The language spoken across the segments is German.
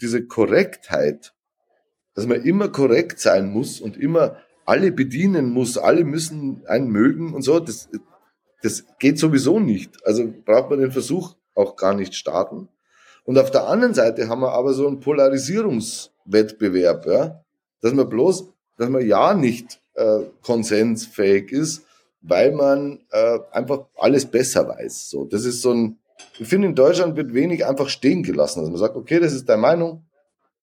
diese Korrektheit, dass man immer korrekt sein muss und immer alle bedienen muss, alle müssen einen mögen und so, das, das geht sowieso nicht. Also braucht man den Versuch auch gar nicht starten. Und auf der anderen Seite haben wir aber so einen Polarisierungswettbewerb, ja, dass man bloß, dass man ja nicht äh, konsensfähig ist, weil man äh, einfach alles besser weiß. So, das ist so ein, ich finde, in Deutschland wird wenig einfach stehen gelassen. Also man sagt, okay, das ist deine Meinung,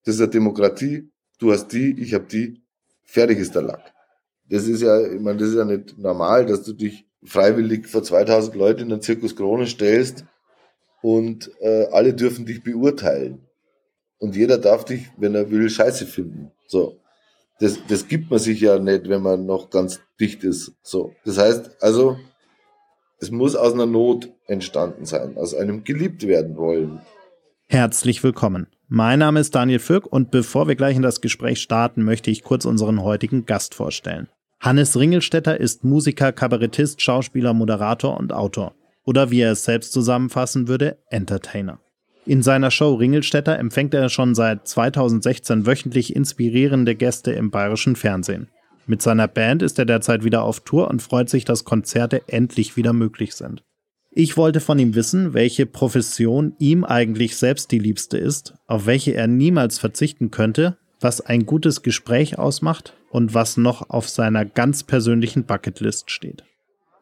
das ist eine Demokratie, du hast die, ich habe die, fertig ist der Lack. Das ist ja, ich meine, das ist ja nicht normal, dass du dich freiwillig vor 2000 Leuten in den Zirkus Krone stellst und äh, alle dürfen dich beurteilen. Und jeder darf dich, wenn er will, scheiße finden. So. Das, das gibt man sich ja nicht, wenn man noch ganz dicht ist. So. Das heißt, also, es muss aus einer Not entstanden sein, aus einem geliebt werden wollen. Herzlich willkommen. Mein Name ist Daniel Fürk und bevor wir gleich in das Gespräch starten, möchte ich kurz unseren heutigen Gast vorstellen. Hannes Ringelstetter ist Musiker, Kabarettist, Schauspieler, Moderator und Autor. Oder wie er es selbst zusammenfassen würde, Entertainer. In seiner Show Ringelstetter empfängt er schon seit 2016 wöchentlich inspirierende Gäste im bayerischen Fernsehen. Mit seiner Band ist er derzeit wieder auf Tour und freut sich, dass Konzerte endlich wieder möglich sind. Ich wollte von ihm wissen, welche Profession ihm eigentlich selbst die liebste ist, auf welche er niemals verzichten könnte, was ein gutes Gespräch ausmacht und was noch auf seiner ganz persönlichen Bucketlist steht.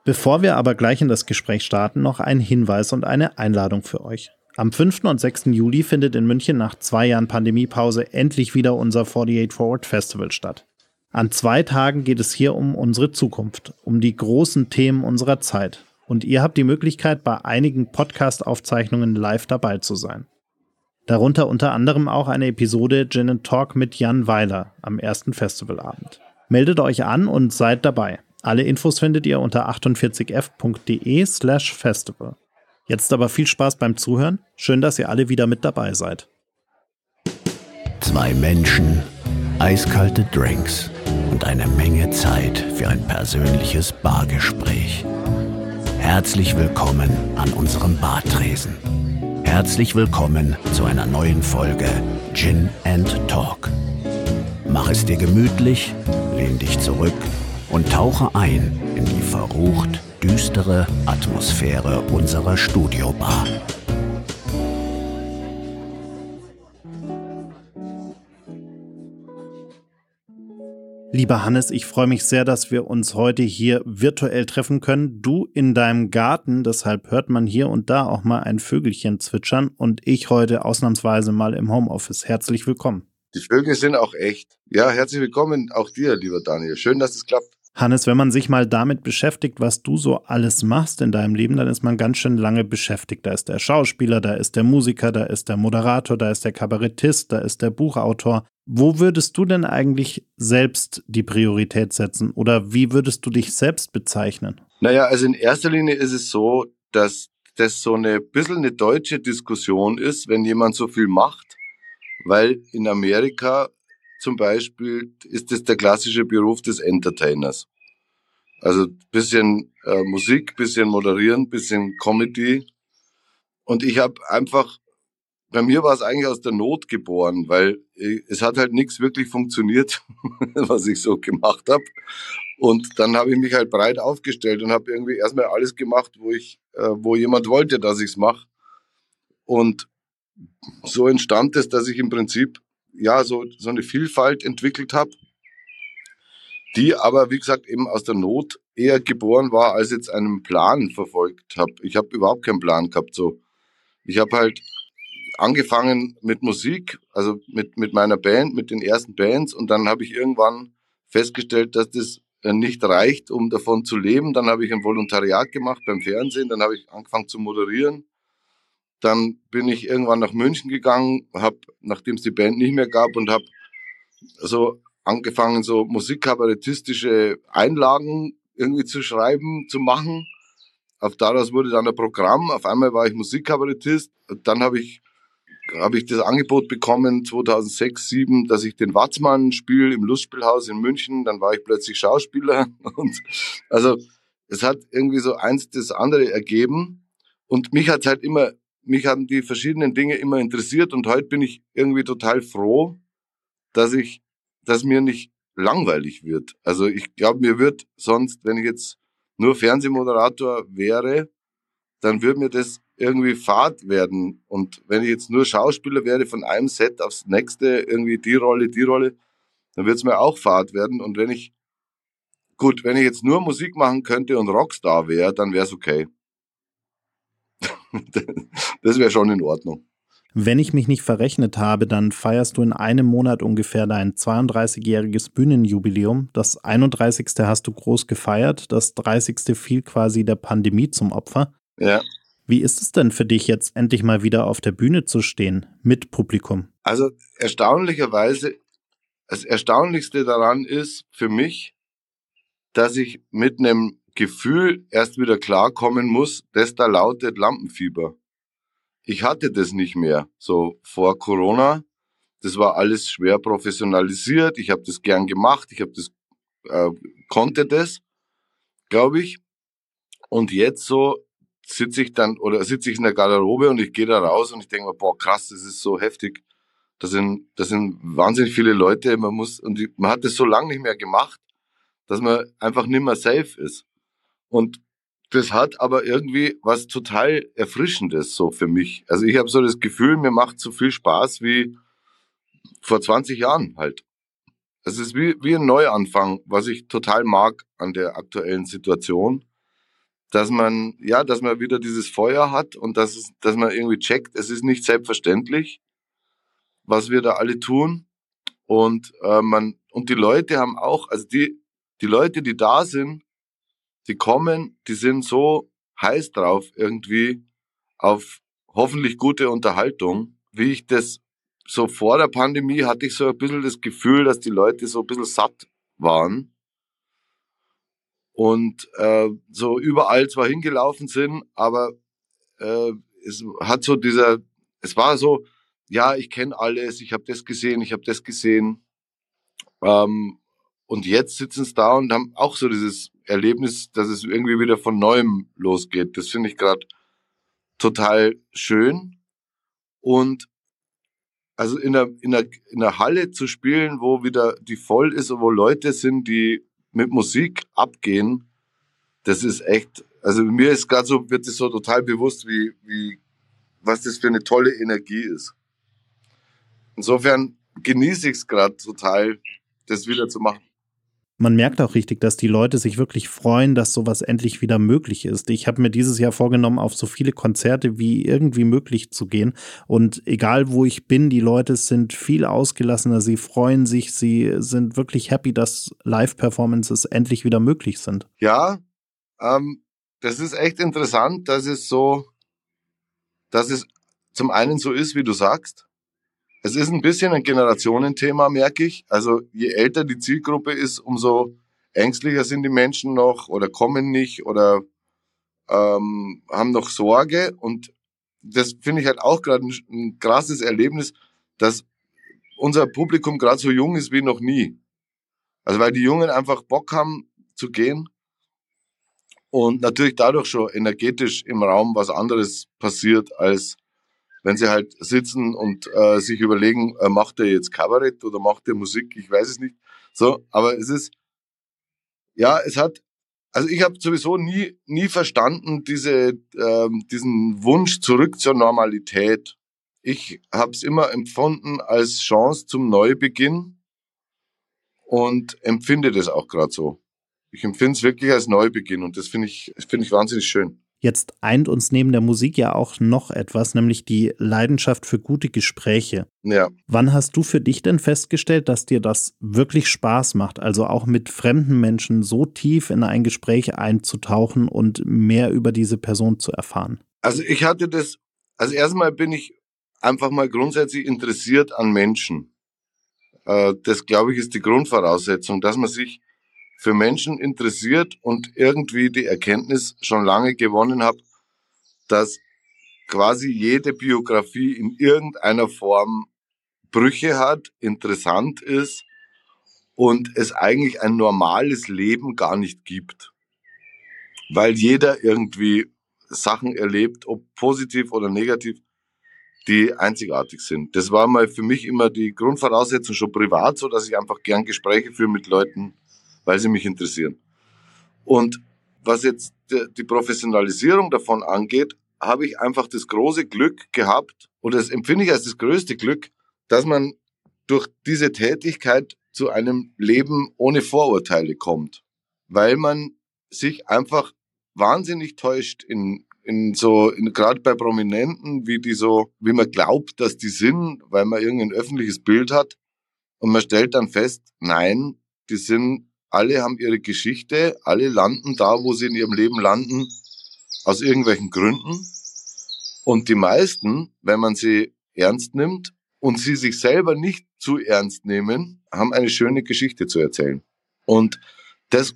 Bevor wir aber gleich in das Gespräch starten, noch ein Hinweis und eine Einladung für euch. Am 5. und 6. Juli findet in München nach zwei Jahren Pandemiepause endlich wieder unser 48 Forward Festival statt. An zwei Tagen geht es hier um unsere Zukunft, um die großen Themen unserer Zeit. Und ihr habt die Möglichkeit, bei einigen Podcast-Aufzeichnungen live dabei zu sein. Darunter unter anderem auch eine Episode Gin Talk mit Jan Weiler am ersten Festivalabend. Meldet euch an und seid dabei. Alle Infos findet ihr unter 48f.de slash festival. Jetzt aber viel Spaß beim Zuhören. Schön, dass ihr alle wieder mit dabei seid. Zwei Menschen, eiskalte Drinks und eine Menge Zeit für ein persönliches Bargespräch. Herzlich willkommen an unserem Bartresen. Herzlich willkommen zu einer neuen Folge Gin and Talk. Mach es dir gemütlich, lehn dich zurück und tauche ein in die verrucht düstere Atmosphäre unserer Studiobar. Lieber Hannes, ich freue mich sehr, dass wir uns heute hier virtuell treffen können. Du in deinem Garten, deshalb hört man hier und da auch mal ein Vögelchen zwitschern und ich heute ausnahmsweise mal im Homeoffice. Herzlich willkommen. Die Vögel sind auch echt. Ja, herzlich willkommen auch dir, lieber Daniel. Schön, dass es klappt. Hannes, wenn man sich mal damit beschäftigt, was du so alles machst in deinem Leben, dann ist man ganz schön lange beschäftigt. Da ist der Schauspieler, da ist der Musiker, da ist der Moderator, da ist der Kabarettist, da ist der Buchautor. Wo würdest du denn eigentlich selbst die Priorität setzen oder wie würdest du dich selbst bezeichnen? Naja, also in erster Linie ist es so, dass das so eine bisschen eine deutsche Diskussion ist, wenn jemand so viel macht, weil in Amerika zum Beispiel ist es der klassische Beruf des Entertainers. Also bisschen äh, Musik, bisschen Moderieren, bisschen Comedy. Und ich habe einfach, bei mir war es eigentlich aus der Not geboren, weil es hat halt nichts wirklich funktioniert, was ich so gemacht habe. Und dann habe ich mich halt breit aufgestellt und habe irgendwie erstmal alles gemacht, wo ich, äh, wo jemand wollte, dass ich es mache. Und so entstand es, dass ich im Prinzip ja, so, so eine Vielfalt entwickelt habe, die aber, wie gesagt, eben aus der Not eher geboren war, als jetzt einen Plan verfolgt habe. Ich habe überhaupt keinen Plan gehabt. So, ich habe halt angefangen mit Musik, also mit mit meiner Band, mit den ersten Bands, und dann habe ich irgendwann festgestellt, dass das äh, nicht reicht, um davon zu leben. Dann habe ich ein Volontariat gemacht beim Fernsehen, dann habe ich angefangen zu moderieren dann bin ich irgendwann nach München gegangen, habe, nachdem es die Band nicht mehr gab, und habe so angefangen, so musikkabarettistische Einlagen irgendwie zu schreiben, zu machen. Auf daraus wurde dann ein Programm. Auf einmal war ich Musikkabarettist. Dann habe ich habe ich das Angebot bekommen 2006, 2007, dass ich den Watzmann spiele im Lustspielhaus in München. Dann war ich plötzlich Schauspieler und also es hat irgendwie so eins das andere ergeben und mich hat halt immer mich haben die verschiedenen Dinge immer interessiert und heute bin ich irgendwie total froh, dass ich, dass mir nicht langweilig wird. Also ich glaube, mir wird sonst, wenn ich jetzt nur Fernsehmoderator wäre, dann würde mir das irgendwie fad werden. Und wenn ich jetzt nur Schauspieler wäre, von einem Set aufs nächste, irgendwie die Rolle, die Rolle, dann würde es mir auch fad werden. Und wenn ich, gut, wenn ich jetzt nur Musik machen könnte und Rockstar wäre, dann wäre es okay. das wäre schon in Ordnung. Wenn ich mich nicht verrechnet habe, dann feierst du in einem Monat ungefähr dein 32-jähriges Bühnenjubiläum. Das 31. hast du groß gefeiert, das 30. fiel quasi der Pandemie zum Opfer. Ja. Wie ist es denn für dich jetzt endlich mal wieder auf der Bühne zu stehen mit Publikum? Also erstaunlicherweise, das Erstaunlichste daran ist für mich, dass ich mit einem Gefühl erst wieder klarkommen muss, das da lautet Lampenfieber. Ich hatte das nicht mehr so vor Corona. Das war alles schwer professionalisiert. Ich habe das gern gemacht. Ich habe das äh, konnte das, glaube ich. Und jetzt so sitze ich dann oder sitze ich in der Garderobe und ich gehe da raus und ich denke mir, boah, krass, das ist so heftig. Das sind, das sind wahnsinnig viele Leute. Man muss, und man hat das so lange nicht mehr gemacht, dass man einfach nicht mehr safe ist. Und das hat aber irgendwie was total Erfrischendes so für mich. Also ich habe so das Gefühl, mir macht so viel Spaß wie vor 20 Jahren halt. Es ist wie, wie ein Neuanfang, was ich total mag an der aktuellen Situation. Dass man, ja, dass man wieder dieses Feuer hat und dass, es, dass man irgendwie checkt, es ist nicht selbstverständlich, was wir da alle tun. Und äh, man, und die Leute haben auch, also die, die Leute, die da sind, die kommen, die sind so heiß drauf irgendwie auf hoffentlich gute Unterhaltung, wie ich das so vor der Pandemie hatte ich so ein bisschen das Gefühl, dass die Leute so ein bisschen satt waren und äh, so überall zwar hingelaufen sind, aber äh, es hat so dieser, es war so, ja, ich kenne alles, ich habe das gesehen, ich habe das gesehen. Ähm, und jetzt sitzen sie da und haben auch so dieses Erlebnis, dass es irgendwie wieder von neuem losgeht. Das finde ich gerade total schön. Und also in der, in, der, in der Halle zu spielen, wo wieder die voll ist und wo Leute sind, die mit Musik abgehen, das ist echt, also mir ist gerade so, wird es so total bewusst, wie, wie, was das für eine tolle Energie ist. Insofern genieße ich es gerade total, das wieder zu machen man merkt auch richtig, dass die Leute sich wirklich freuen, dass sowas endlich wieder möglich ist. Ich habe mir dieses Jahr vorgenommen, auf so viele Konzerte wie irgendwie möglich zu gehen. Und egal wo ich bin, die Leute sind viel ausgelassener, sie freuen sich, sie sind wirklich happy, dass Live-Performances endlich wieder möglich sind. Ja, ähm, das ist echt interessant, dass es so, dass es zum einen so ist, wie du sagst, es ist ein bisschen ein Generationenthema, merke ich. Also je älter die Zielgruppe ist, umso ängstlicher sind die Menschen noch oder kommen nicht oder ähm, haben noch Sorge. Und das finde ich halt auch gerade ein, ein krasses Erlebnis, dass unser Publikum gerade so jung ist wie noch nie. Also weil die Jungen einfach Bock haben zu gehen und natürlich dadurch schon energetisch im Raum was anderes passiert als wenn sie halt sitzen und äh, sich überlegen, äh, macht er jetzt Kabarett oder macht er Musik, ich weiß es nicht. So, aber es ist, ja, es hat, also ich habe sowieso nie, nie verstanden diese, ähm, diesen Wunsch zurück zur Normalität. Ich habe es immer empfunden als Chance zum Neubeginn und empfinde das auch gerade so. Ich empfinde es wirklich als Neubeginn und das finde ich, finde ich wahnsinnig schön. Jetzt eint uns neben der Musik ja auch noch etwas, nämlich die Leidenschaft für gute Gespräche. Ja. Wann hast du für dich denn festgestellt, dass dir das wirklich Spaß macht, also auch mit fremden Menschen so tief in ein Gespräch einzutauchen und mehr über diese Person zu erfahren? Also ich hatte das, also erstmal bin ich einfach mal grundsätzlich interessiert an Menschen. Äh, das, glaube ich, ist die Grundvoraussetzung, dass man sich für Menschen interessiert und irgendwie die Erkenntnis schon lange gewonnen habe, dass quasi jede Biografie in irgendeiner Form Brüche hat, interessant ist und es eigentlich ein normales Leben gar nicht gibt. Weil jeder irgendwie Sachen erlebt, ob positiv oder negativ, die einzigartig sind. Das war mal für mich immer die Grundvoraussetzung schon privat, so dass ich einfach gern Gespräche führe mit Leuten, weil sie mich interessieren. Und was jetzt die Professionalisierung davon angeht, habe ich einfach das große Glück gehabt, oder das empfinde ich als das größte Glück, dass man durch diese Tätigkeit zu einem Leben ohne Vorurteile kommt. Weil man sich einfach wahnsinnig täuscht in, in so, in, gerade bei Prominenten, wie die so, wie man glaubt, dass die sind, weil man irgendein öffentliches Bild hat. Und man stellt dann fest, nein, die sind, alle haben ihre Geschichte, alle landen da, wo sie in ihrem Leben landen, aus irgendwelchen Gründen. Und die meisten, wenn man sie ernst nimmt und sie sich selber nicht zu ernst nehmen, haben eine schöne Geschichte zu erzählen. Und das,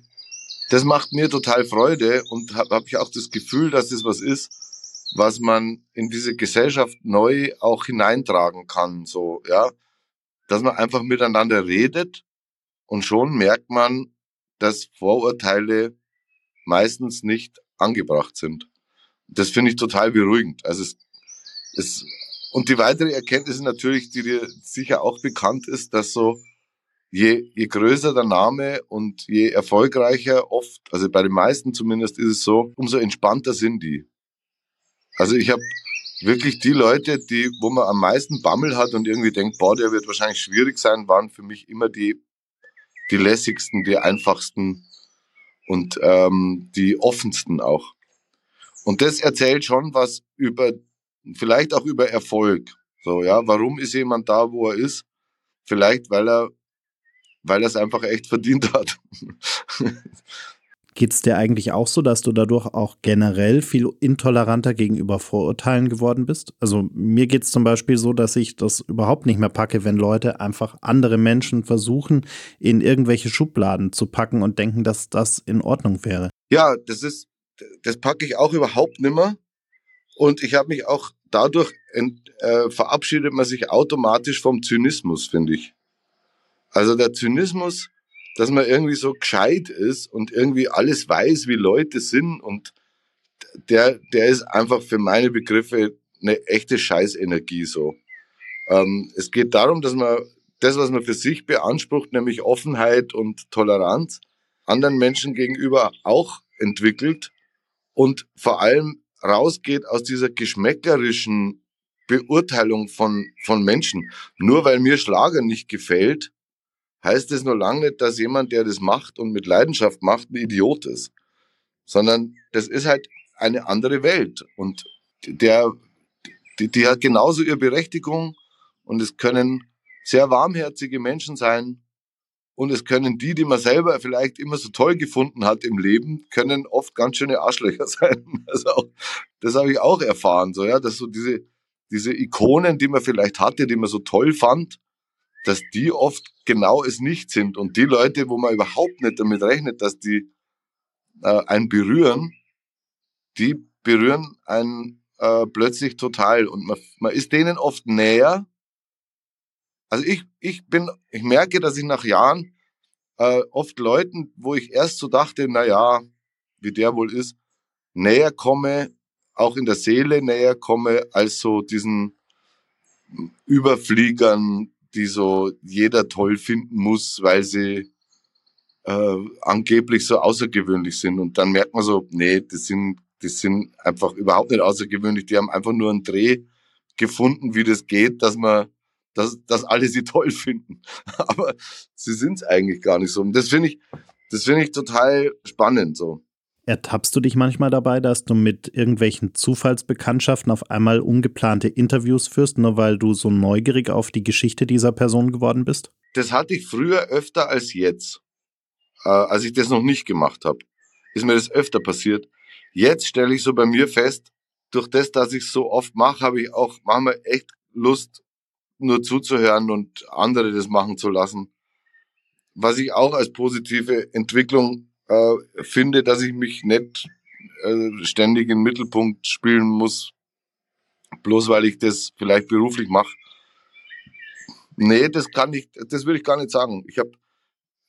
das macht mir total Freude und habe hab ich auch das Gefühl, dass das was ist, was man in diese Gesellschaft neu auch hineintragen kann, so, ja. Dass man einfach miteinander redet und schon merkt man, dass Vorurteile meistens nicht angebracht sind. Das finde ich total beruhigend. Also es, es, und die weitere Erkenntnis natürlich, die dir sicher auch bekannt ist, dass so je, je größer der Name und je erfolgreicher oft, also bei den meisten zumindest ist es so, umso entspannter sind die. Also ich habe wirklich die Leute, die, wo man am meisten Bammel hat und irgendwie denkt, boah, der wird wahrscheinlich schwierig sein, waren für mich immer die, die lässigsten, die einfachsten und ähm, die offensten auch. Und das erzählt schon was über, vielleicht auch über Erfolg. So, ja, warum ist jemand da, wo er ist? Vielleicht, weil er, weil er es einfach echt verdient hat. Geht es dir eigentlich auch so, dass du dadurch auch generell viel intoleranter gegenüber Vorurteilen geworden bist? Also mir geht es zum Beispiel so, dass ich das überhaupt nicht mehr packe, wenn Leute einfach andere Menschen versuchen, in irgendwelche Schubladen zu packen und denken, dass das in Ordnung wäre. Ja, das ist, das packe ich auch überhaupt nimmer. Und ich habe mich auch dadurch ent, äh, verabschiedet man sich automatisch vom Zynismus, finde ich. Also der Zynismus, dass man irgendwie so gescheit ist und irgendwie alles weiß, wie Leute sind und der, der ist einfach für meine Begriffe eine echte Scheißenergie so. Ähm, es geht darum, dass man das, was man für sich beansprucht, nämlich Offenheit und Toleranz, anderen Menschen gegenüber auch entwickelt und vor allem rausgeht aus dieser geschmäckerischen Beurteilung von, von Menschen. Nur weil mir Schlager nicht gefällt, heißt es nur lange nicht, dass jemand, der das macht und mit Leidenschaft macht, ein Idiot ist. Sondern das ist halt eine andere Welt. Und der, die, die hat genauso ihre Berechtigung und es können sehr warmherzige Menschen sein, und es können die, die man selber vielleicht immer so toll gefunden hat im Leben, können oft ganz schöne Arschlöcher sein. Also auch, das habe ich auch erfahren, so ja, dass so diese diese Ikonen, die man vielleicht hatte, die man so toll fand, dass die oft genau es nicht sind. Und die Leute, wo man überhaupt nicht damit rechnet, dass die äh, einen berühren, die berühren einen äh, plötzlich total. Und man, man ist denen oft näher. Also ich, ich bin, ich merke, dass ich nach Jahren äh, oft Leuten, wo ich erst so dachte, na ja, wie der wohl ist, näher komme, auch in der Seele näher komme, als so diesen Überfliegern, die so jeder toll finden muss, weil sie äh, angeblich so außergewöhnlich sind. Und dann merkt man so, nee, die sind, die sind einfach überhaupt nicht außergewöhnlich. Die haben einfach nur einen Dreh gefunden, wie das geht, dass man dass, dass alle sie toll finden. Aber sie sind es eigentlich gar nicht so. Und das finde ich, das finde ich total spannend so. Ertappst du dich manchmal dabei, dass du mit irgendwelchen Zufallsbekanntschaften auf einmal ungeplante Interviews führst, nur weil du so neugierig auf die Geschichte dieser Person geworden bist? Das hatte ich früher öfter als jetzt. Äh, als ich das noch nicht gemacht habe, ist mir das öfter passiert. Jetzt stelle ich so bei mir fest, durch das, dass ich es so oft mache, habe ich auch manchmal echt Lust, nur zuzuhören und andere das machen zu lassen. Was ich auch als positive Entwicklung äh, finde, dass ich mich nicht äh, ständig im Mittelpunkt spielen muss, bloß weil ich das vielleicht beruflich mache. Nee, das kann ich, das würde ich gar nicht sagen. Ich habe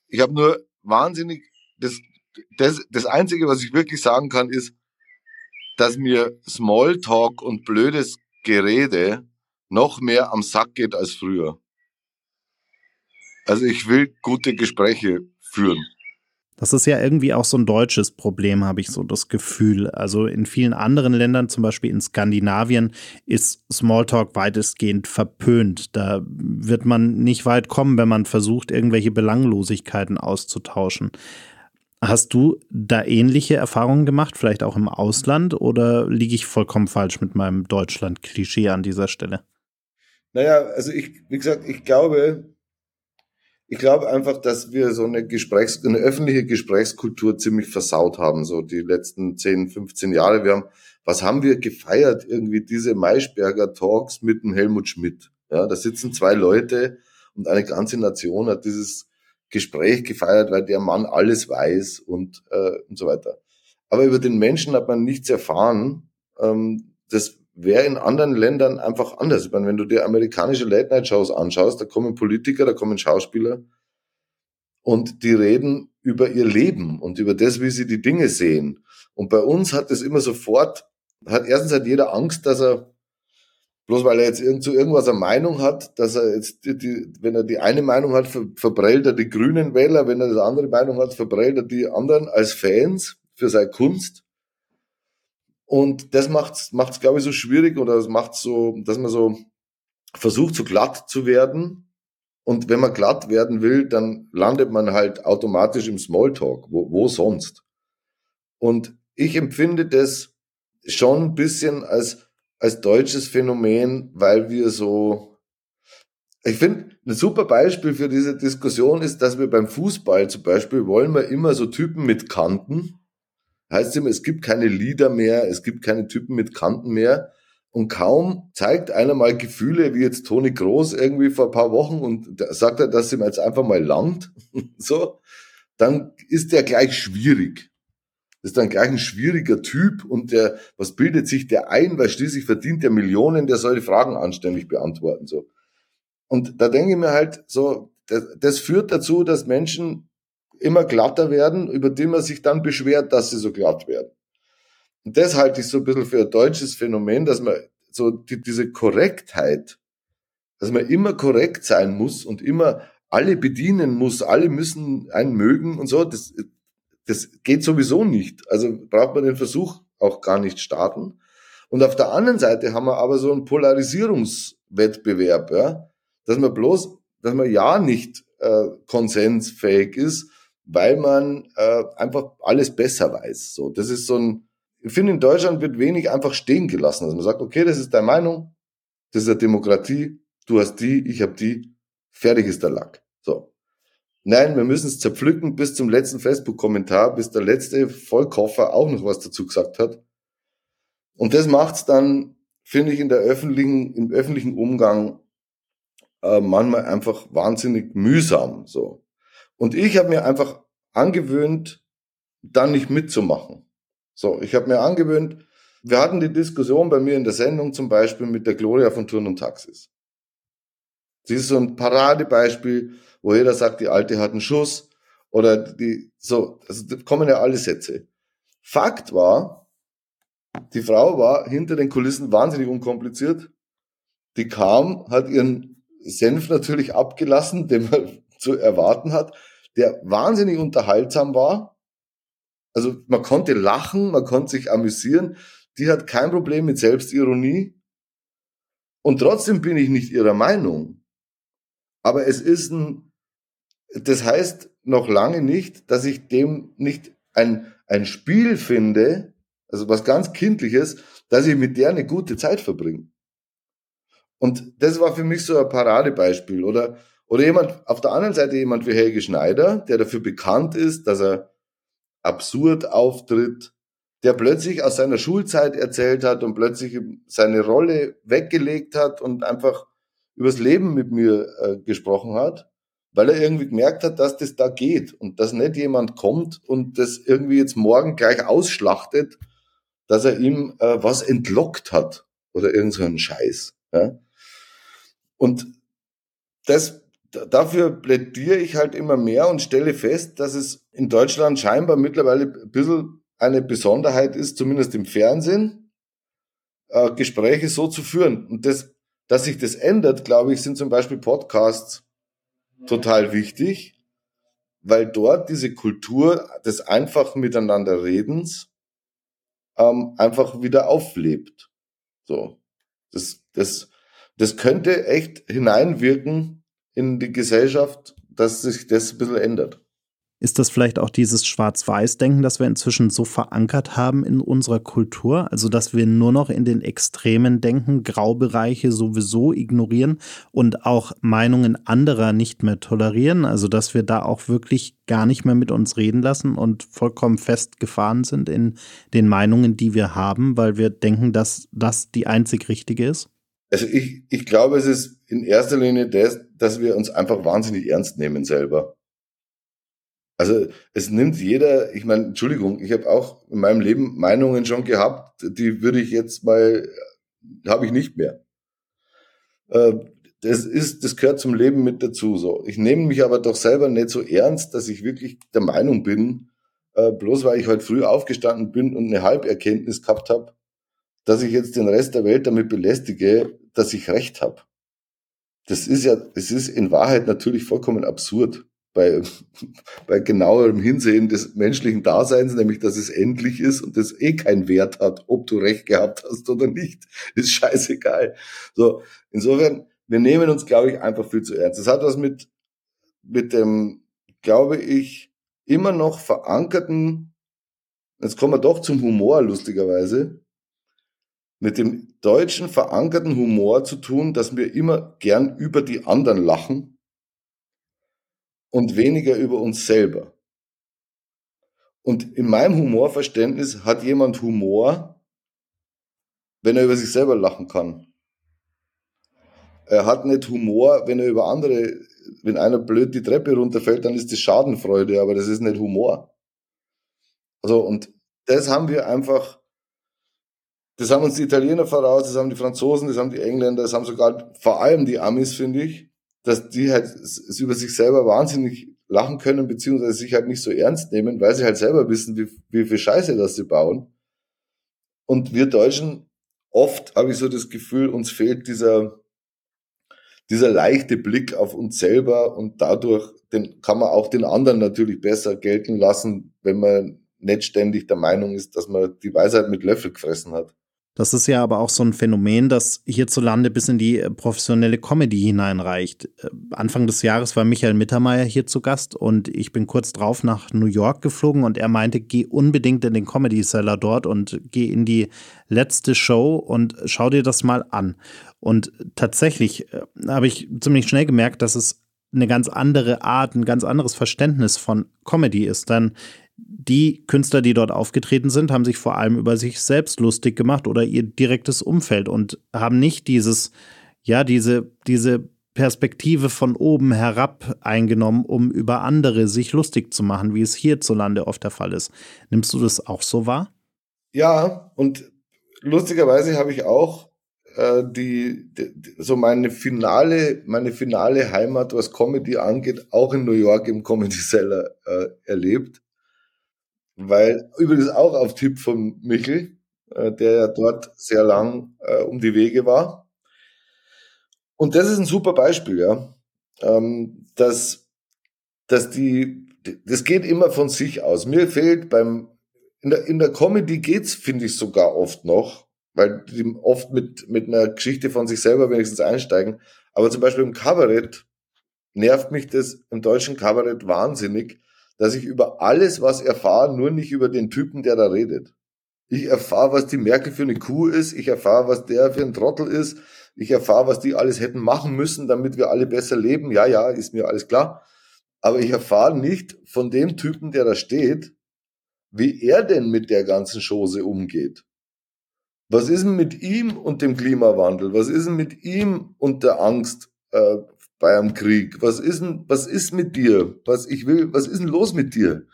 ich hab nur wahnsinnig, das, das, das Einzige, was ich wirklich sagen kann, ist, dass mir Smalltalk und blödes Gerede noch mehr am Sack geht als früher. Also ich will gute Gespräche führen. Das ist ja irgendwie auch so ein deutsches Problem, habe ich so das Gefühl. Also in vielen anderen Ländern, zum Beispiel in Skandinavien, ist Smalltalk weitestgehend verpönt. Da wird man nicht weit kommen, wenn man versucht, irgendwelche Belanglosigkeiten auszutauschen. Hast du da ähnliche Erfahrungen gemacht, vielleicht auch im Ausland, oder liege ich vollkommen falsch mit meinem Deutschland-Klischee an dieser Stelle? Naja, also ich, wie gesagt, ich glaube, ich glaube einfach, dass wir so eine Gesprächs-, eine öffentliche Gesprächskultur ziemlich versaut haben, so die letzten 10, 15 Jahre. Wir haben, was haben wir gefeiert? Irgendwie diese Maischberger Talks mit dem Helmut Schmidt. Ja, da sitzen zwei Leute und eine ganze Nation hat dieses Gespräch gefeiert, weil der Mann alles weiß und, äh, und so weiter. Aber über den Menschen hat man nichts erfahren. Ähm, das wäre in anderen Ländern einfach anders. Ich meine, wenn du dir amerikanische Late-Night-Shows anschaust, da kommen Politiker, da kommen Schauspieler und die reden über ihr Leben und über das, wie sie die Dinge sehen. Und bei uns hat es immer sofort, hat erstens hat jeder Angst, dass er, bloß weil er jetzt zu irgendwas eine Meinung hat, dass er jetzt, die, die, wenn er die eine Meinung hat, ver, verprellt er die grünen Wähler, wenn er die andere Meinung hat, verprellt er die anderen als Fans für seine Kunst. Und das macht's, macht's glaube ich, so schwierig oder das macht so, dass man so versucht, so glatt zu werden. Und wenn man glatt werden will, dann landet man halt automatisch im Smalltalk. Wo, wo sonst? Und ich empfinde das schon ein bisschen als, als deutsches Phänomen, weil wir so, ich finde, ein super Beispiel für diese Diskussion ist, dass wir beim Fußball zum Beispiel wollen wir immer so Typen mit Kanten, heißt immer, es gibt keine Lieder mehr, es gibt keine Typen mit Kanten mehr. Und kaum zeigt einer mal Gefühle, wie jetzt Toni Groß irgendwie vor ein paar Wochen und sagt er, dass ihm jetzt einfach mal langt, so, dann ist der gleich schwierig. Ist dann gleich ein schwieriger Typ und der, was bildet sich der ein, weil schließlich verdient der Millionen, der soll die Fragen anständig beantworten, so. Und da denke ich mir halt so, das, das führt dazu, dass Menschen immer glatter werden, über die man sich dann beschwert, dass sie so glatt werden. Und das halte ich so ein bisschen für ein deutsches Phänomen, dass man so die, diese Korrektheit, dass man immer korrekt sein muss und immer alle bedienen muss, alle müssen einen mögen und so, das, das geht sowieso nicht. Also braucht man den Versuch auch gar nicht starten. Und auf der anderen Seite haben wir aber so einen Polarisierungswettbewerb, ja, dass man bloß, dass man ja nicht äh, konsensfähig ist, weil man äh, einfach alles besser weiß. So, das ist so ein, ich finde, in Deutschland wird wenig einfach stehen gelassen. Also man sagt, okay, das ist deine Meinung, das ist eine Demokratie, du hast die, ich habe die, fertig ist der Lack. So. Nein, wir müssen es zerpflücken bis zum letzten Facebook-Kommentar, bis der letzte Vollkoffer auch noch was dazu gesagt hat. Und das macht's dann, finde ich, in der öffentlichen, im öffentlichen Umgang äh, manchmal einfach wahnsinnig mühsam. So. Und ich habe mir einfach angewöhnt, dann nicht mitzumachen. So, ich habe mir angewöhnt, wir hatten die Diskussion bei mir in der Sendung zum Beispiel mit der Gloria von Turn und Taxis. Sie ist so ein Paradebeispiel, wo jeder sagt, die Alte hat einen Schuss oder die, so, also da kommen ja alle Sätze. Fakt war, die Frau war hinter den Kulissen wahnsinnig unkompliziert. Die kam, hat ihren Senf natürlich abgelassen, den man zu erwarten hat, der wahnsinnig unterhaltsam war. Also man konnte lachen, man konnte sich amüsieren. Die hat kein Problem mit Selbstironie. Und trotzdem bin ich nicht ihrer Meinung. Aber es ist ein, das heißt noch lange nicht, dass ich dem nicht ein, ein Spiel finde, also was ganz Kindliches, dass ich mit der eine gute Zeit verbringe. Und das war für mich so ein Paradebeispiel. Oder oder jemand, auf der anderen Seite jemand wie Helge Schneider, der dafür bekannt ist, dass er absurd auftritt, der plötzlich aus seiner Schulzeit erzählt hat und plötzlich seine Rolle weggelegt hat und einfach übers Leben mit mir äh, gesprochen hat, weil er irgendwie gemerkt hat, dass das da geht und dass nicht jemand kommt und das irgendwie jetzt morgen gleich ausschlachtet, dass er ihm äh, was entlockt hat oder irgend so Scheiß. Ja? Und das dafür plädiere ich halt immer mehr und stelle fest, dass es in Deutschland scheinbar mittlerweile ein bisschen eine Besonderheit ist, zumindest im Fernsehen, äh, Gespräche so zu führen. Und das, dass sich das ändert, glaube ich, sind zum Beispiel Podcasts total wichtig, weil dort diese Kultur des einfachen Miteinanderredens ähm, einfach wieder auflebt. So, das, das, das könnte echt hineinwirken in die Gesellschaft, dass sich das ein bisschen ändert. Ist das vielleicht auch dieses Schwarz-Weiß-Denken, das wir inzwischen so verankert haben in unserer Kultur? Also, dass wir nur noch in den Extremen denken, Graubereiche sowieso ignorieren und auch Meinungen anderer nicht mehr tolerieren? Also, dass wir da auch wirklich gar nicht mehr mit uns reden lassen und vollkommen festgefahren sind in den Meinungen, die wir haben, weil wir denken, dass das die einzig richtige ist? Also, ich, ich glaube, es ist in erster Linie das, dass wir uns einfach wahnsinnig ernst nehmen selber. Also es nimmt jeder, ich meine, Entschuldigung, ich habe auch in meinem Leben Meinungen schon gehabt, die würde ich jetzt mal, habe ich nicht mehr. Äh, das ist, das gehört zum Leben mit dazu. So, ich nehme mich aber doch selber nicht so ernst, dass ich wirklich der Meinung bin, äh, bloß weil ich heute früh aufgestanden bin und eine Halberkenntnis gehabt habe, dass ich jetzt den Rest der Welt damit belästige, dass ich Recht habe. Das ist ja, es ist in Wahrheit natürlich vollkommen absurd bei, bei genauerem Hinsehen des menschlichen Daseins, nämlich dass es endlich ist und das eh keinen Wert hat, ob du recht gehabt hast oder nicht, ist scheißegal. So, insofern, wir nehmen uns, glaube ich, einfach viel zu ernst. Das hat was mit, mit dem, glaube ich, immer noch verankerten, jetzt kommen wir doch zum Humor, lustigerweise, mit dem deutschen verankerten Humor zu tun, dass wir immer gern über die anderen lachen und weniger über uns selber. Und in meinem Humorverständnis hat jemand Humor, wenn er über sich selber lachen kann. Er hat nicht Humor, wenn er über andere, wenn einer blöd die Treppe runterfällt, dann ist das Schadenfreude, aber das ist nicht Humor. Also, und das haben wir einfach, das haben uns die Italiener voraus, das haben die Franzosen, das haben die Engländer, das haben sogar vor allem die Amis, finde ich dass die halt über sich selber wahnsinnig lachen können, beziehungsweise sich halt nicht so ernst nehmen, weil sie halt selber wissen, wie, wie viel Scheiße das sie bauen. Und wir Deutschen, oft habe ich so das Gefühl, uns fehlt dieser, dieser leichte Blick auf uns selber und dadurch den, kann man auch den anderen natürlich besser gelten lassen, wenn man nicht ständig der Meinung ist, dass man die Weisheit mit Löffel gefressen hat. Das ist ja aber auch so ein Phänomen, das hierzulande bis in die äh, professionelle Comedy hineinreicht. Äh, Anfang des Jahres war Michael Mittermeier hier zu Gast und ich bin kurz drauf nach New York geflogen und er meinte, geh unbedingt in den Comedy Cellar dort und geh in die letzte Show und schau dir das mal an. Und tatsächlich äh, habe ich ziemlich schnell gemerkt, dass es eine ganz andere Art, ein ganz anderes Verständnis von Comedy ist. Denn die Künstler, die dort aufgetreten sind, haben sich vor allem über sich selbst lustig gemacht oder ihr direktes Umfeld und haben nicht dieses, ja, diese, diese Perspektive von oben herab eingenommen, um über andere sich lustig zu machen, wie es hierzulande oft der Fall ist. Nimmst du das auch so wahr? Ja, und lustigerweise habe ich auch äh, die, die, so meine finale, meine finale Heimat, was Comedy angeht, auch in New York im Comedy Cellar äh, erlebt weil übrigens auch auf Tipp von Michel, äh, der ja dort sehr lang äh, um die Wege war. Und das ist ein super Beispiel, ja, ähm, dass, dass die, das geht immer von sich aus. Mir fehlt beim, in der, in der Comedy geht's, finde ich, sogar oft noch, weil die oft mit, mit einer Geschichte von sich selber wenigstens einsteigen. Aber zum Beispiel im Kabarett nervt mich das im deutschen Kabarett wahnsinnig, dass ich über alles was erfahre, nur nicht über den Typen, der da redet. Ich erfahre, was die Merkel für eine Kuh ist, ich erfahre, was der für ein Trottel ist, ich erfahre, was die alles hätten machen müssen, damit wir alle besser leben. Ja, ja, ist mir alles klar. Aber ich erfahre nicht von dem Typen, der da steht, wie er denn mit der ganzen Chose umgeht. Was ist denn mit ihm und dem Klimawandel? Was ist denn mit ihm und der Angst äh, bei einem Krieg? Was ist denn, was ist mit dir? Was ich will, was ist denn los mit dir?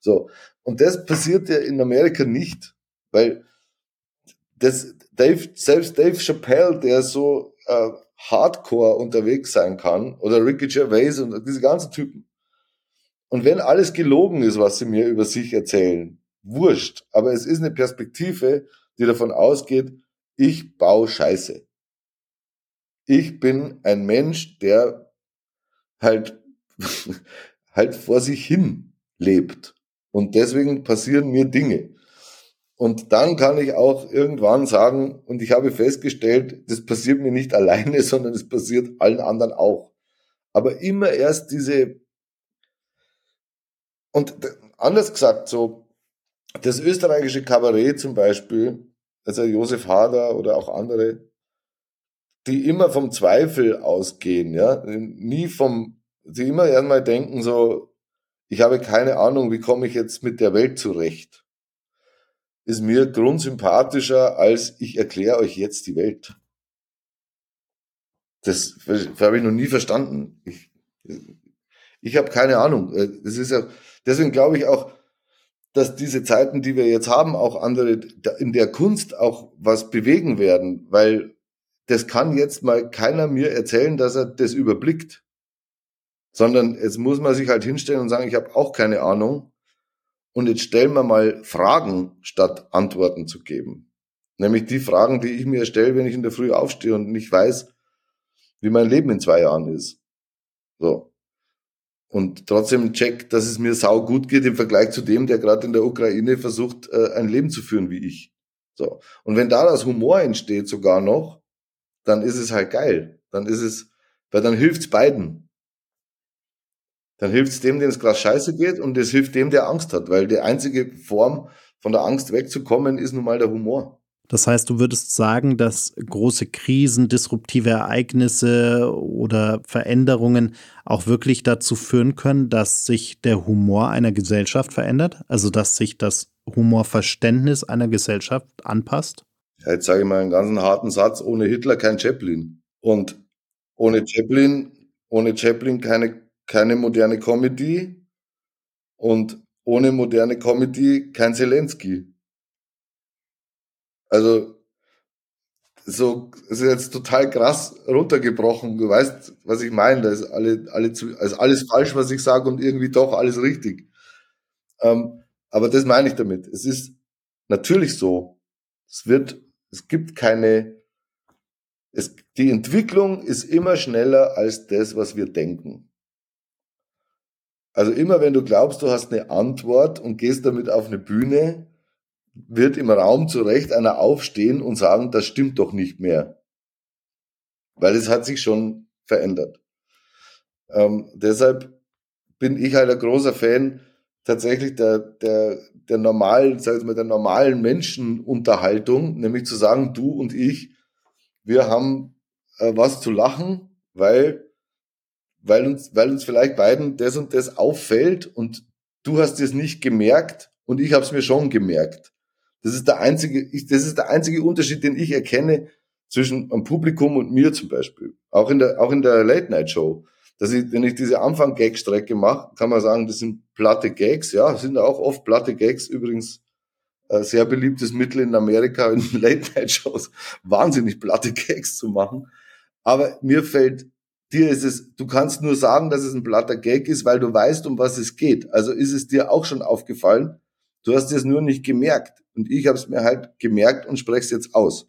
So. Und das passiert ja in Amerika nicht, weil das Dave, selbst Dave Chappelle, der so äh, hardcore unterwegs sein kann, oder Ricky Gervais und diese ganzen Typen. Und wenn alles gelogen ist, was sie mir über sich erzählen, wurscht. Aber es ist eine Perspektive, die davon ausgeht, ich baue Scheiße. Ich bin ein Mensch, der halt, halt vor sich hin lebt. Und deswegen passieren mir Dinge. Und dann kann ich auch irgendwann sagen, und ich habe festgestellt, das passiert mir nicht alleine, sondern es passiert allen anderen auch. Aber immer erst diese, und anders gesagt, so, das österreichische Kabarett zum Beispiel, also Josef Hader oder auch andere, die immer vom Zweifel ausgehen, ja, nie vom, die immer einmal denken so, ich habe keine Ahnung, wie komme ich jetzt mit der Welt zurecht ist mir grundsympathischer, als ich erkläre euch jetzt die Welt. Das, das habe ich noch nie verstanden. Ich, ich habe keine Ahnung. Das ist ja, deswegen glaube ich auch, dass diese Zeiten, die wir jetzt haben, auch andere in der Kunst auch was bewegen werden, weil das kann jetzt mal keiner mir erzählen, dass er das überblickt, sondern jetzt muss man sich halt hinstellen und sagen, ich habe auch keine Ahnung und jetzt stellen wir mal Fragen, statt Antworten zu geben. Nämlich die Fragen, die ich mir stelle, wenn ich in der Früh aufstehe und nicht weiß, wie mein Leben in zwei Jahren ist. So. Und trotzdem check, dass es mir sau gut geht im Vergleich zu dem, der gerade in der Ukraine versucht, äh, ein Leben zu führen wie ich. So. Und wenn daraus Humor entsteht sogar noch, dann ist es halt geil. Dann ist es, weil dann hilft's beiden. Dann hilft es dem, dem es gerade scheiße geht und es hilft dem, der Angst hat, weil die einzige Form von der Angst wegzukommen ist nun mal der Humor. Das heißt, du würdest sagen, dass große Krisen, disruptive Ereignisse oder Veränderungen auch wirklich dazu führen können, dass sich der Humor einer Gesellschaft verändert? Also dass sich das Humorverständnis einer Gesellschaft anpasst? Ja, jetzt sage ich mal einen ganzen harten Satz, ohne Hitler kein Chaplin. Und ohne Chaplin, ohne Chaplin keine keine moderne Comedy und ohne moderne Comedy kein Zelensky. Also so ist jetzt total krass runtergebrochen. Du weißt, was ich meine. Da ist alle, alle zu, also alles falsch, was ich sage und irgendwie doch alles richtig. Ähm, aber das meine ich damit. Es ist natürlich so. Es wird, es gibt keine, es, die Entwicklung ist immer schneller als das, was wir denken. Also immer wenn du glaubst, du hast eine Antwort und gehst damit auf eine Bühne, wird im Raum zu Recht einer aufstehen und sagen, das stimmt doch nicht mehr. Weil es hat sich schon verändert. Ähm, deshalb bin ich halt ein großer Fan tatsächlich der, der, der normalen, sag ich mal, der normalen Menschenunterhaltung, nämlich zu sagen, du und ich, wir haben äh, was zu lachen, weil weil uns, weil uns vielleicht beiden das und das auffällt und du hast es nicht gemerkt und ich habe es mir schon gemerkt. Das ist der einzige, ich, das ist der einzige Unterschied, den ich erkenne zwischen einem Publikum und mir zum Beispiel. Auch in der, auch in der Late Night Show. Dass ich, wenn ich diese Anfang-Gag-Strecke mache, kann man sagen, das sind platte Gags. Ja, sind auch oft platte Gags. Übrigens, äh, sehr beliebtes Mittel in Amerika in Late Night Shows, wahnsinnig platte Gags zu machen. Aber mir fällt dir ist es, du kannst nur sagen, dass es ein platter Gag ist, weil du weißt, um was es geht. Also ist es dir auch schon aufgefallen. Du hast es nur nicht gemerkt. Und ich habe es mir halt gemerkt und spreche es jetzt aus.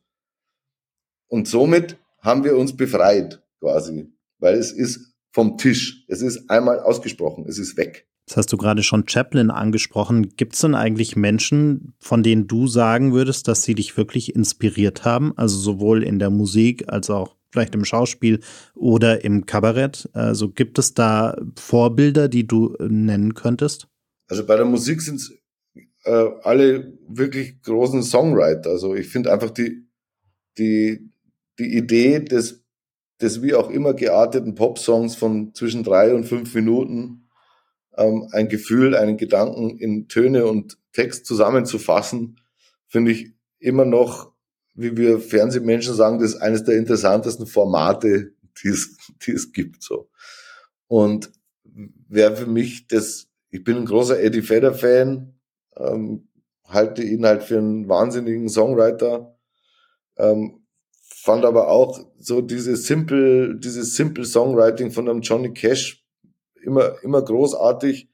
Und somit haben wir uns befreit, quasi. Weil es ist vom Tisch. Es ist einmal ausgesprochen. Es ist weg. Das hast du gerade schon Chaplin angesprochen. Gibt es denn eigentlich Menschen, von denen du sagen würdest, dass sie dich wirklich inspiriert haben? Also sowohl in der Musik als auch vielleicht im Schauspiel oder im Kabarett. Also gibt es da Vorbilder, die du äh, nennen könntest? Also bei der Musik sind es äh, alle wirklich großen Songwriter. Also ich finde einfach die, die, die Idee des, des wie auch immer gearteten Popsongs von zwischen drei und fünf Minuten ähm, ein Gefühl, einen Gedanken in Töne und Text zusammenzufassen, finde ich immer noch wie wir Fernsehmenschen sagen, das ist eines der interessantesten Formate, die es, die es gibt, so. Und wer für mich das, ich bin ein großer Eddie Vedder Fan, ähm, halte ihn halt für einen wahnsinnigen Songwriter, ähm, fand aber auch so dieses simple, dieses simple Songwriting von einem Johnny Cash immer, immer großartig,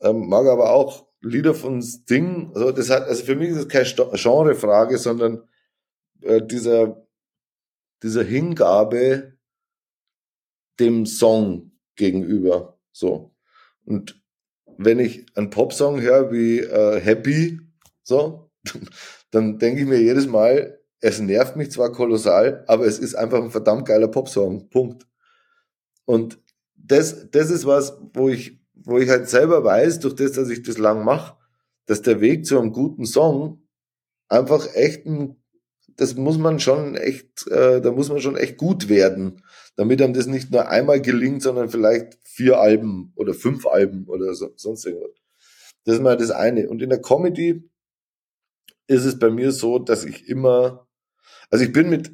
ähm, mag aber auch Lieder von Sting, also das hat, also für mich ist es keine Genrefrage, sondern äh, dieser, dieser Hingabe dem Song gegenüber, so. Und wenn ich einen Popsong höre wie äh, Happy, so, dann denke ich mir jedes Mal, es nervt mich zwar kolossal, aber es ist einfach ein verdammt geiler Popsong. Punkt. Und das, das ist was, wo ich, wo ich halt selber weiß, durch das, dass ich das lang mache, dass der Weg zu einem guten Song einfach echt ein, das muss man schon echt, äh, da muss man schon echt gut werden, damit einem das nicht nur einmal gelingt, sondern vielleicht vier Alben oder fünf Alben oder so, sonst irgendwas. Das ist mal das eine. Und in der Comedy ist es bei mir so, dass ich immer, also ich bin mit,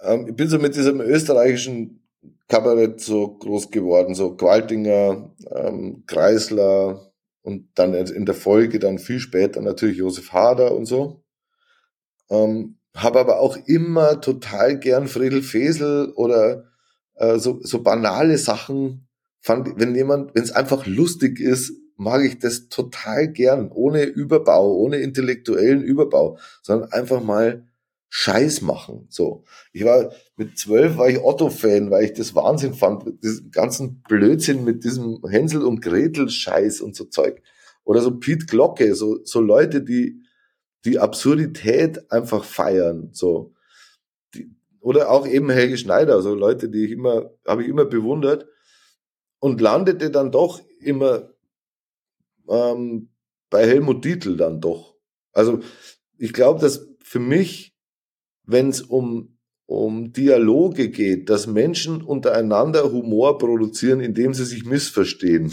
ähm, ich bin so mit diesem österreichischen Kabarett so groß geworden, so Qualtinger, ähm, Kreisler und dann in der Folge dann viel später natürlich Josef Hader und so. Ähm, habe aber auch immer total gern Friedel Fesel oder äh, so, so banale Sachen. Fand, wenn jemand, wenn es einfach lustig ist, mag ich das total gern, ohne Überbau, ohne intellektuellen Überbau, sondern einfach mal Scheiß machen. So. Ich war mit zwölf war ich Otto-Fan, weil ich das Wahnsinn fand, diesen ganzen Blödsinn mit diesem Hänsel und Gretel-Scheiß und so Zeug. Oder so Pete Glocke, so, so Leute, die die Absurdität einfach feiern. So. Die, oder auch eben Helge Schneider, so Leute, die ich immer, habe ich immer bewundert und landete dann doch immer ähm, bei Helmut Dietl dann doch. Also ich glaube, dass für mich wenn es um, um Dialoge geht, dass Menschen untereinander Humor produzieren, indem sie sich missverstehen,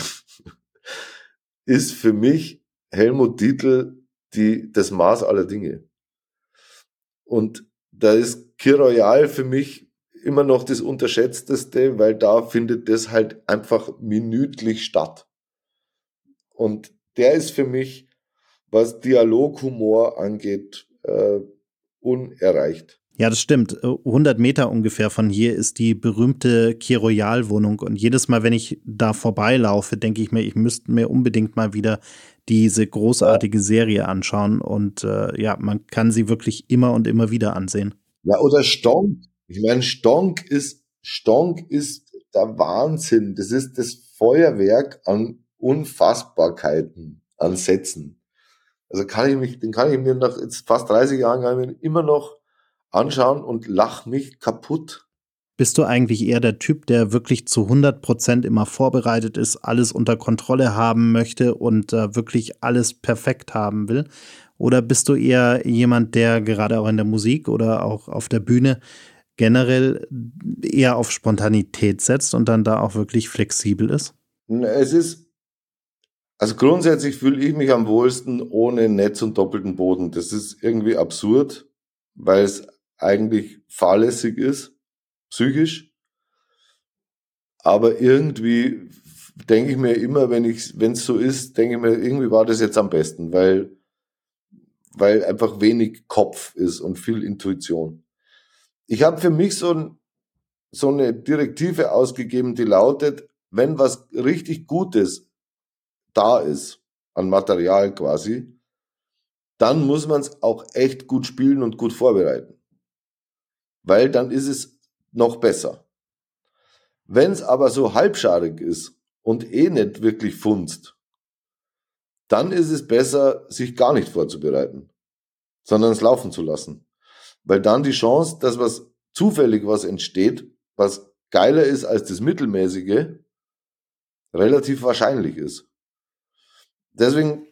ist für mich Helmut Dietl die, das Maß aller Dinge. Und da ist Kiroyal für mich immer noch das Unterschätzteste, weil da findet das halt einfach minütlich statt. Und der ist für mich, was Dialoghumor angeht, äh, unerreicht. Ja, das stimmt. 100 Meter ungefähr von hier ist die berühmte Kiroyal-Wohnung. Und jedes Mal, wenn ich da vorbeilaufe, denke ich mir, ich müsste mir unbedingt mal wieder diese großartige Serie anschauen. Und äh, ja, man kann sie wirklich immer und immer wieder ansehen. Ja, oder Stonk. Ich meine, Stonk ist, Stonk ist der Wahnsinn. Das ist das Feuerwerk an Unfassbarkeiten, an Sätzen. Also kann ich mich, den kann ich mir nach jetzt fast 30 Jahren immer noch anschauen und lach mich kaputt. Bist du eigentlich eher der Typ, der wirklich zu 100 Prozent immer vorbereitet ist, alles unter Kontrolle haben möchte und äh, wirklich alles perfekt haben will? Oder bist du eher jemand, der gerade auch in der Musik oder auch auf der Bühne generell eher auf Spontanität setzt und dann da auch wirklich flexibel ist? Es ist also grundsätzlich fühle ich mich am wohlsten ohne Netz und doppelten Boden. Das ist irgendwie absurd, weil es eigentlich fahrlässig ist, psychisch. Aber irgendwie denke ich mir immer, wenn ich, wenn es so ist, denke ich mir, irgendwie war das jetzt am besten, weil, weil einfach wenig Kopf ist und viel Intuition. Ich habe für mich so, ein, so eine Direktive ausgegeben, die lautet, wenn was richtig Gutes da ist, an Material quasi, dann muss man es auch echt gut spielen und gut vorbereiten. Weil dann ist es noch besser. Wenn es aber so halbscharig ist und eh nicht wirklich funzt, dann ist es besser, sich gar nicht vorzubereiten, sondern es laufen zu lassen. Weil dann die Chance, dass was zufällig was entsteht, was geiler ist als das Mittelmäßige, relativ wahrscheinlich ist deswegen,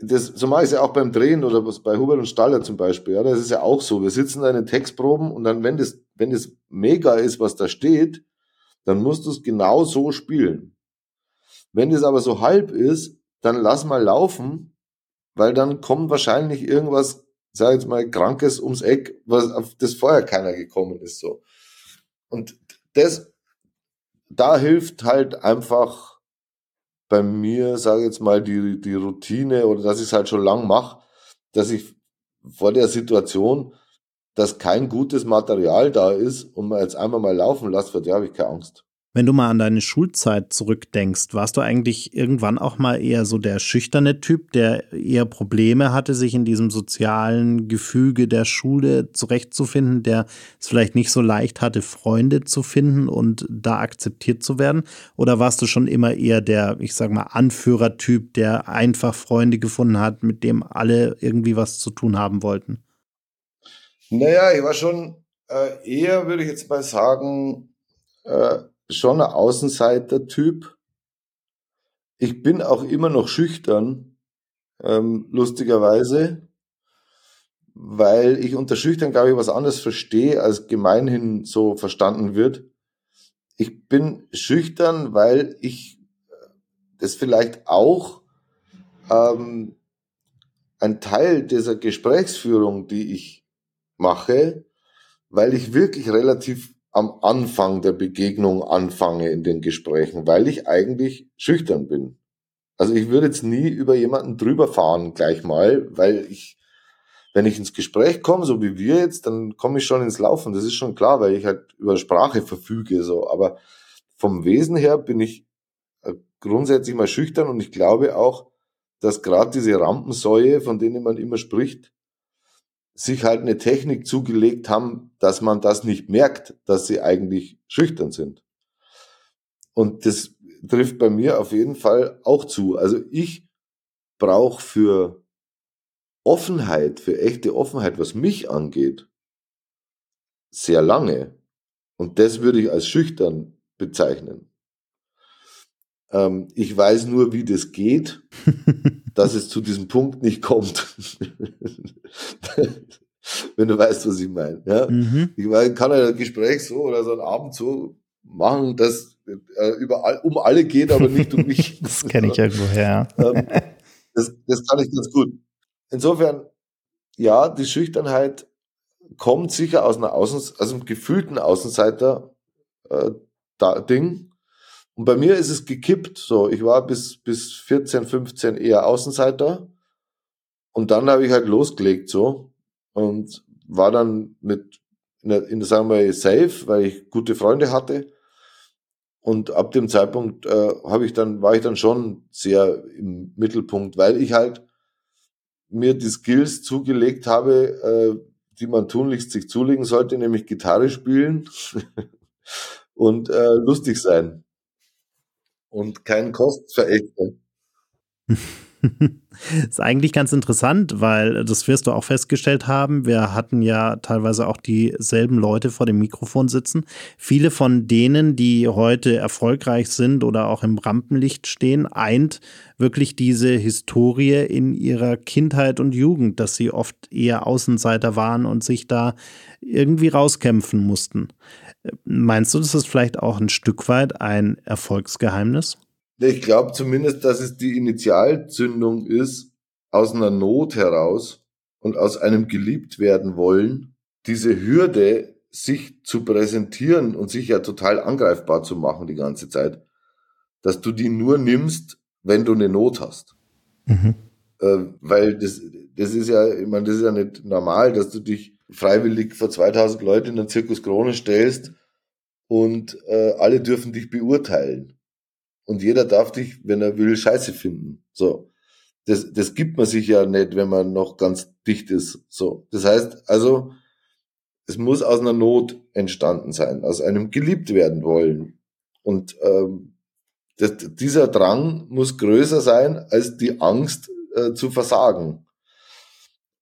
das, so mache ich es ja auch beim Drehen oder bei Hubert und Staller zum Beispiel. Ja, das ist ja auch so. Wir sitzen da in den Textproben und dann, wenn das, wenn das mega ist, was da steht, dann musst du es genau so spielen. Wenn das aber so halb ist, dann lass mal laufen, weil dann kommt wahrscheinlich irgendwas, sag jetzt mal, Krankes ums Eck, was auf das vorher keiner gekommen ist, so. Und das, da hilft halt einfach, bei mir, sage jetzt mal, die, die Routine oder dass ich es halt schon lang mache, dass ich vor der Situation, dass kein gutes Material da ist und man jetzt einmal mal laufen lässt, vor der habe ich keine Angst. Wenn du mal an deine Schulzeit zurückdenkst, warst du eigentlich irgendwann auch mal eher so der schüchterne Typ, der eher Probleme hatte, sich in diesem sozialen Gefüge der Schule zurechtzufinden, der es vielleicht nicht so leicht hatte, Freunde zu finden und da akzeptiert zu werden? Oder warst du schon immer eher der, ich sag mal, Anführertyp, der einfach Freunde gefunden hat, mit dem alle irgendwie was zu tun haben wollten? Naja, ich war schon äh, eher, würde ich jetzt mal sagen, äh, schon ein Außenseiter-Typ. Ich bin auch immer noch schüchtern, ähm, lustigerweise, weil ich unter schüchtern, glaube ich, was anderes verstehe, als gemeinhin so verstanden wird. Ich bin schüchtern, weil ich das vielleicht auch ähm, ein Teil dieser Gesprächsführung, die ich mache, weil ich wirklich relativ am Anfang der Begegnung anfange in den Gesprächen, weil ich eigentlich schüchtern bin. Also ich würde jetzt nie über jemanden drüber fahren gleich mal, weil ich, wenn ich ins Gespräch komme, so wie wir jetzt, dann komme ich schon ins Laufen. Das ist schon klar, weil ich halt über Sprache verfüge, so. Aber vom Wesen her bin ich äh, grundsätzlich mal schüchtern und ich glaube auch, dass gerade diese Rampensäue, von denen man immer spricht, sich halt eine Technik zugelegt haben, dass man das nicht merkt, dass sie eigentlich schüchtern sind. Und das trifft bei mir auf jeden Fall auch zu. Also ich brauche für Offenheit, für echte Offenheit, was mich angeht, sehr lange. Und das würde ich als schüchtern bezeichnen. Ähm, ich weiß nur, wie das geht. dass es zu diesem Punkt nicht kommt. Wenn du weißt, was ich meine. Ja? Mhm. Ich meine, kann ein Gespräch so oder so einen Abend so machen, dass äh, überall um alle geht, aber nicht um mich. das kenne ich irgendwoher. ähm, das, das kann ich ganz gut. Insofern, ja, die Schüchternheit kommt sicher aus einer Außen, aus einem gefühlten Außenseiter äh. Und bei mir ist es gekippt. So, ich war bis, bis 14, 15 eher Außenseiter. Und dann habe ich halt losgelegt so und war dann mit, in der, in der sagen wir, safe, weil ich gute Freunde hatte. Und ab dem Zeitpunkt äh, habe ich dann, war ich dann schon sehr im Mittelpunkt, weil ich halt mir die Skills zugelegt habe, äh, die man tunlichst sich zulegen sollte, nämlich Gitarre spielen und äh, lustig sein und kein Kostverächter. ist eigentlich ganz interessant, weil das wirst du auch festgestellt haben. Wir hatten ja teilweise auch dieselben Leute vor dem Mikrofon sitzen. Viele von denen, die heute erfolgreich sind oder auch im Rampenlicht stehen, eint wirklich diese Historie in ihrer Kindheit und Jugend, dass sie oft eher Außenseiter waren und sich da irgendwie rauskämpfen mussten. Meinst du, das ist vielleicht auch ein Stück weit ein Erfolgsgeheimnis? Ich glaube zumindest, dass es die Initialzündung ist, aus einer Not heraus und aus einem geliebt werden wollen, diese Hürde, sich zu präsentieren und sich ja total angreifbar zu machen die ganze Zeit, dass du die nur nimmst, wenn du eine Not hast. Mhm. Äh, weil das, das ist ja, ich meine, das ist ja nicht normal, dass du dich freiwillig vor 2000 Leute in den Zirkus Krone stellst und äh, alle dürfen dich beurteilen. Und jeder darf dich, wenn er will, scheiße finden. So. Das, das gibt man sich ja nicht, wenn man noch ganz dicht ist. So. Das heißt, also, es muss aus einer Not entstanden sein, aus einem geliebt werden wollen. Und ähm, das, dieser Drang muss größer sein als die Angst äh, zu versagen.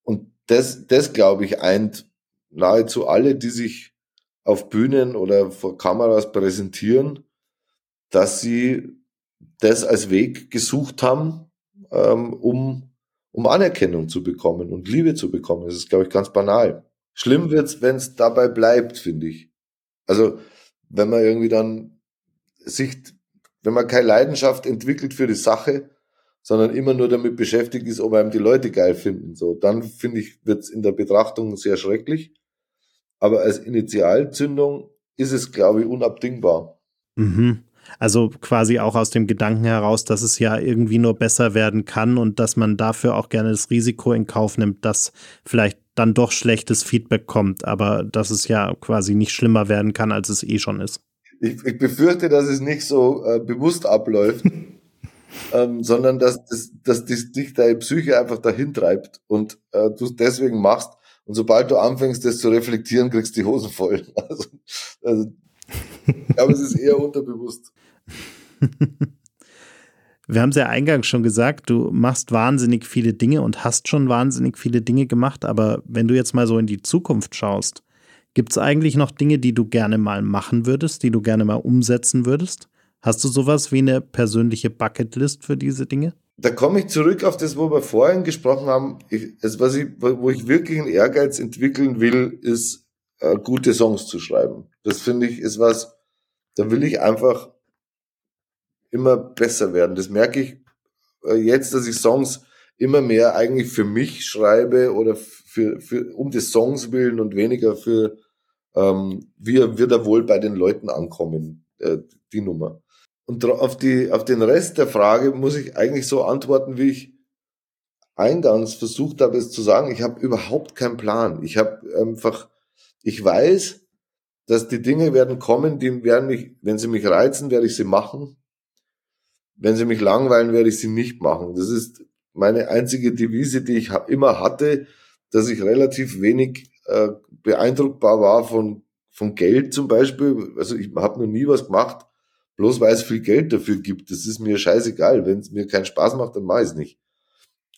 Und das, das glaube ich, eint nahezu alle, die sich auf Bühnen oder vor Kameras präsentieren, dass sie das als Weg gesucht haben, ähm, um, um Anerkennung zu bekommen und Liebe zu bekommen. Das ist, glaube ich, ganz banal. Schlimm wird's, wenn es dabei bleibt, finde ich. Also, wenn man irgendwie dann sich, wenn man keine Leidenschaft entwickelt für die Sache, sondern immer nur damit beschäftigt ist, ob einem die Leute geil finden. So, dann finde ich, wird's in der Betrachtung sehr schrecklich. Aber als Initialzündung ist es, glaube ich, unabdingbar. Mhm. Also quasi auch aus dem Gedanken heraus, dass es ja irgendwie nur besser werden kann und dass man dafür auch gerne das Risiko in Kauf nimmt, dass vielleicht dann doch schlechtes Feedback kommt, aber dass es ja quasi nicht schlimmer werden kann, als es eh schon ist. ich, ich befürchte, dass es nicht so äh, bewusst abläuft, ähm, sondern dass, dass, dass dich deine Psyche einfach dahin treibt und äh, du es deswegen machst. Und sobald du anfängst, das zu reflektieren, kriegst du die Hosen voll. Also, also glaube, es ist eher unterbewusst. Wir haben es ja eingangs schon gesagt, du machst wahnsinnig viele Dinge und hast schon wahnsinnig viele Dinge gemacht, aber wenn du jetzt mal so in die Zukunft schaust, gibt es eigentlich noch Dinge, die du gerne mal machen würdest, die du gerne mal umsetzen würdest? Hast du sowas wie eine persönliche Bucketlist für diese Dinge? Da komme ich zurück auf das, wo wir vorhin gesprochen haben. Ich, also was ich, wo ich wirklich einen Ehrgeiz entwickeln will, ist äh, gute Songs zu schreiben. Das finde ich ist was, da will ich einfach immer besser werden. Das merke ich äh, jetzt, dass ich Songs immer mehr eigentlich für mich schreibe oder für, für um des Songs willen und weniger für ähm, wie wird er wohl bei den Leuten ankommen, äh, die Nummer. Und auf die auf den Rest der Frage muss ich eigentlich so antworten, wie ich eingangs versucht habe es zu sagen. Ich habe überhaupt keinen Plan. Ich habe einfach, ich weiß, dass die Dinge werden kommen, die werden mich, wenn sie mich reizen, werde ich sie machen. Wenn sie mich langweilen, werde ich sie nicht machen. Das ist meine einzige Devise, die ich immer hatte, dass ich relativ wenig äh, beeindruckbar war von, von Geld zum Beispiel. Also ich habe noch nie was gemacht, bloß weil es viel Geld dafür gibt. Das ist mir scheißegal. Wenn es mir keinen Spaß macht, dann mache ich es nicht.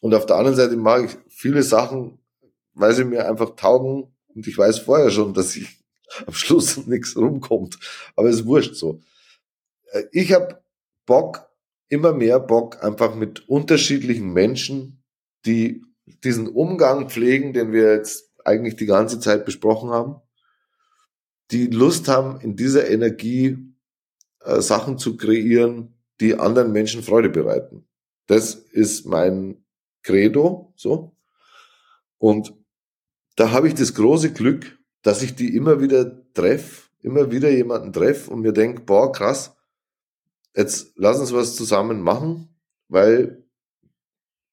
Und auf der anderen Seite mag ich viele Sachen, weil sie mir einfach taugen und ich weiß vorher schon, dass ich am Schluss nichts rumkommt. Aber es wurscht so. Äh, ich habe Bock, immer mehr Bock, einfach mit unterschiedlichen Menschen, die diesen Umgang pflegen, den wir jetzt eigentlich die ganze Zeit besprochen haben, die Lust haben, in dieser Energie äh, Sachen zu kreieren, die anderen Menschen Freude bereiten. Das ist mein Credo, so. Und da habe ich das große Glück, dass ich die immer wieder treffe, immer wieder jemanden treffe und mir denke, boah, krass, jetzt lass uns was zusammen machen, weil,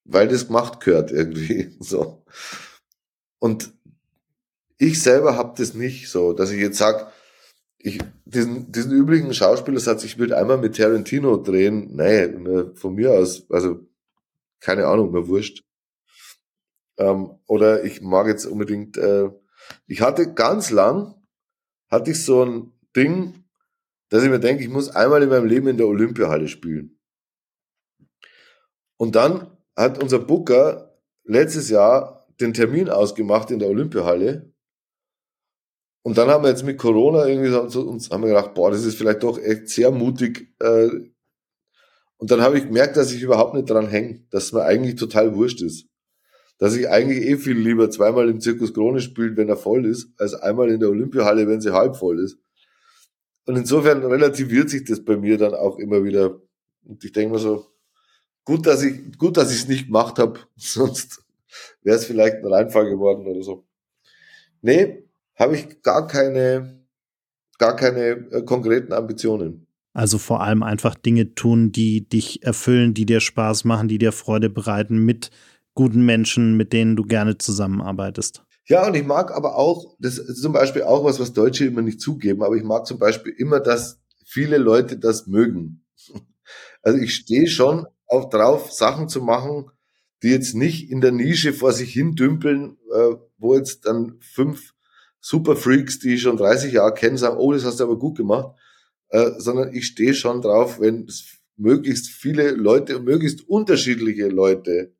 weil das gemacht gehört irgendwie, so. Und ich selber habe das nicht so, dass ich jetzt sag, ich, diesen, diesen üblichen Schauspielersatz, ich würde einmal mit Tarantino drehen, nee, von mir aus, also keine Ahnung, mir wurscht. Ähm, oder ich mag jetzt unbedingt, äh, ich hatte ganz lang, hatte ich so ein Ding, dass ich mir denke, ich muss einmal in meinem Leben in der Olympiahalle spielen. Und dann hat unser Booker letztes Jahr den Termin ausgemacht in der Olympiahalle und dann haben wir jetzt mit Corona irgendwie so, uns haben wir gedacht, boah, das ist vielleicht doch echt sehr mutig. Äh, und dann habe ich gemerkt, dass ich überhaupt nicht dran hänge, dass es mir eigentlich total wurscht ist. Dass ich eigentlich eh viel lieber zweimal im Zirkus Krone spiele, wenn er voll ist, als einmal in der Olympiahalle, wenn sie halb voll ist. Und insofern relativiert sich das bei mir dann auch immer wieder. Und ich denke mir so, gut, dass ich, gut, dass ich es nicht gemacht habe, sonst wäre es vielleicht ein Reinfall geworden oder so. Nee, habe ich gar keine, gar keine äh, konkreten Ambitionen. Also vor allem einfach Dinge tun, die dich erfüllen, die dir Spaß machen, die dir Freude bereiten, mit guten Menschen, mit denen du gerne zusammenarbeitest. Ja, und ich mag aber auch, das ist zum Beispiel auch was, was Deutsche immer nicht zugeben, aber ich mag zum Beispiel immer, dass viele Leute das mögen. Also ich stehe schon auch drauf, Sachen zu machen, die jetzt nicht in der Nische vor sich hin dümpeln, äh, wo jetzt dann fünf Superfreaks, die ich schon 30 Jahre kenne, sagen, oh, das hast du aber gut gemacht, äh, sondern ich stehe schon drauf, wenn es möglichst viele Leute und möglichst unterschiedliche Leute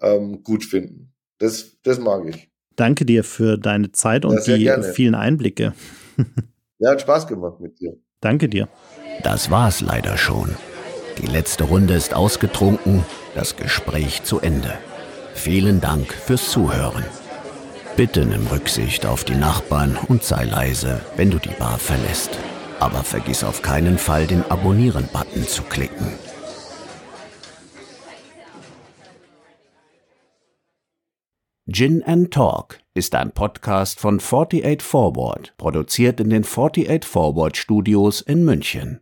ähm, gut finden. Das, das mag ich. Danke dir für deine Zeit und ja, die gerne. vielen Einblicke. ja, hat Spaß gemacht mit dir. Danke dir. Das war's leider schon. Die letzte Runde ist ausgetrunken, das Gespräch zu Ende. Vielen Dank fürs Zuhören. Bitte nimm Rücksicht auf die Nachbarn und sei leise, wenn du die Bar verlässt. Aber vergiss auf keinen Fall, den Abonnieren-Button zu klicken. Gin and Talk ist ein Podcast von 48 Forward, produziert in den 48 Forward Studios in München.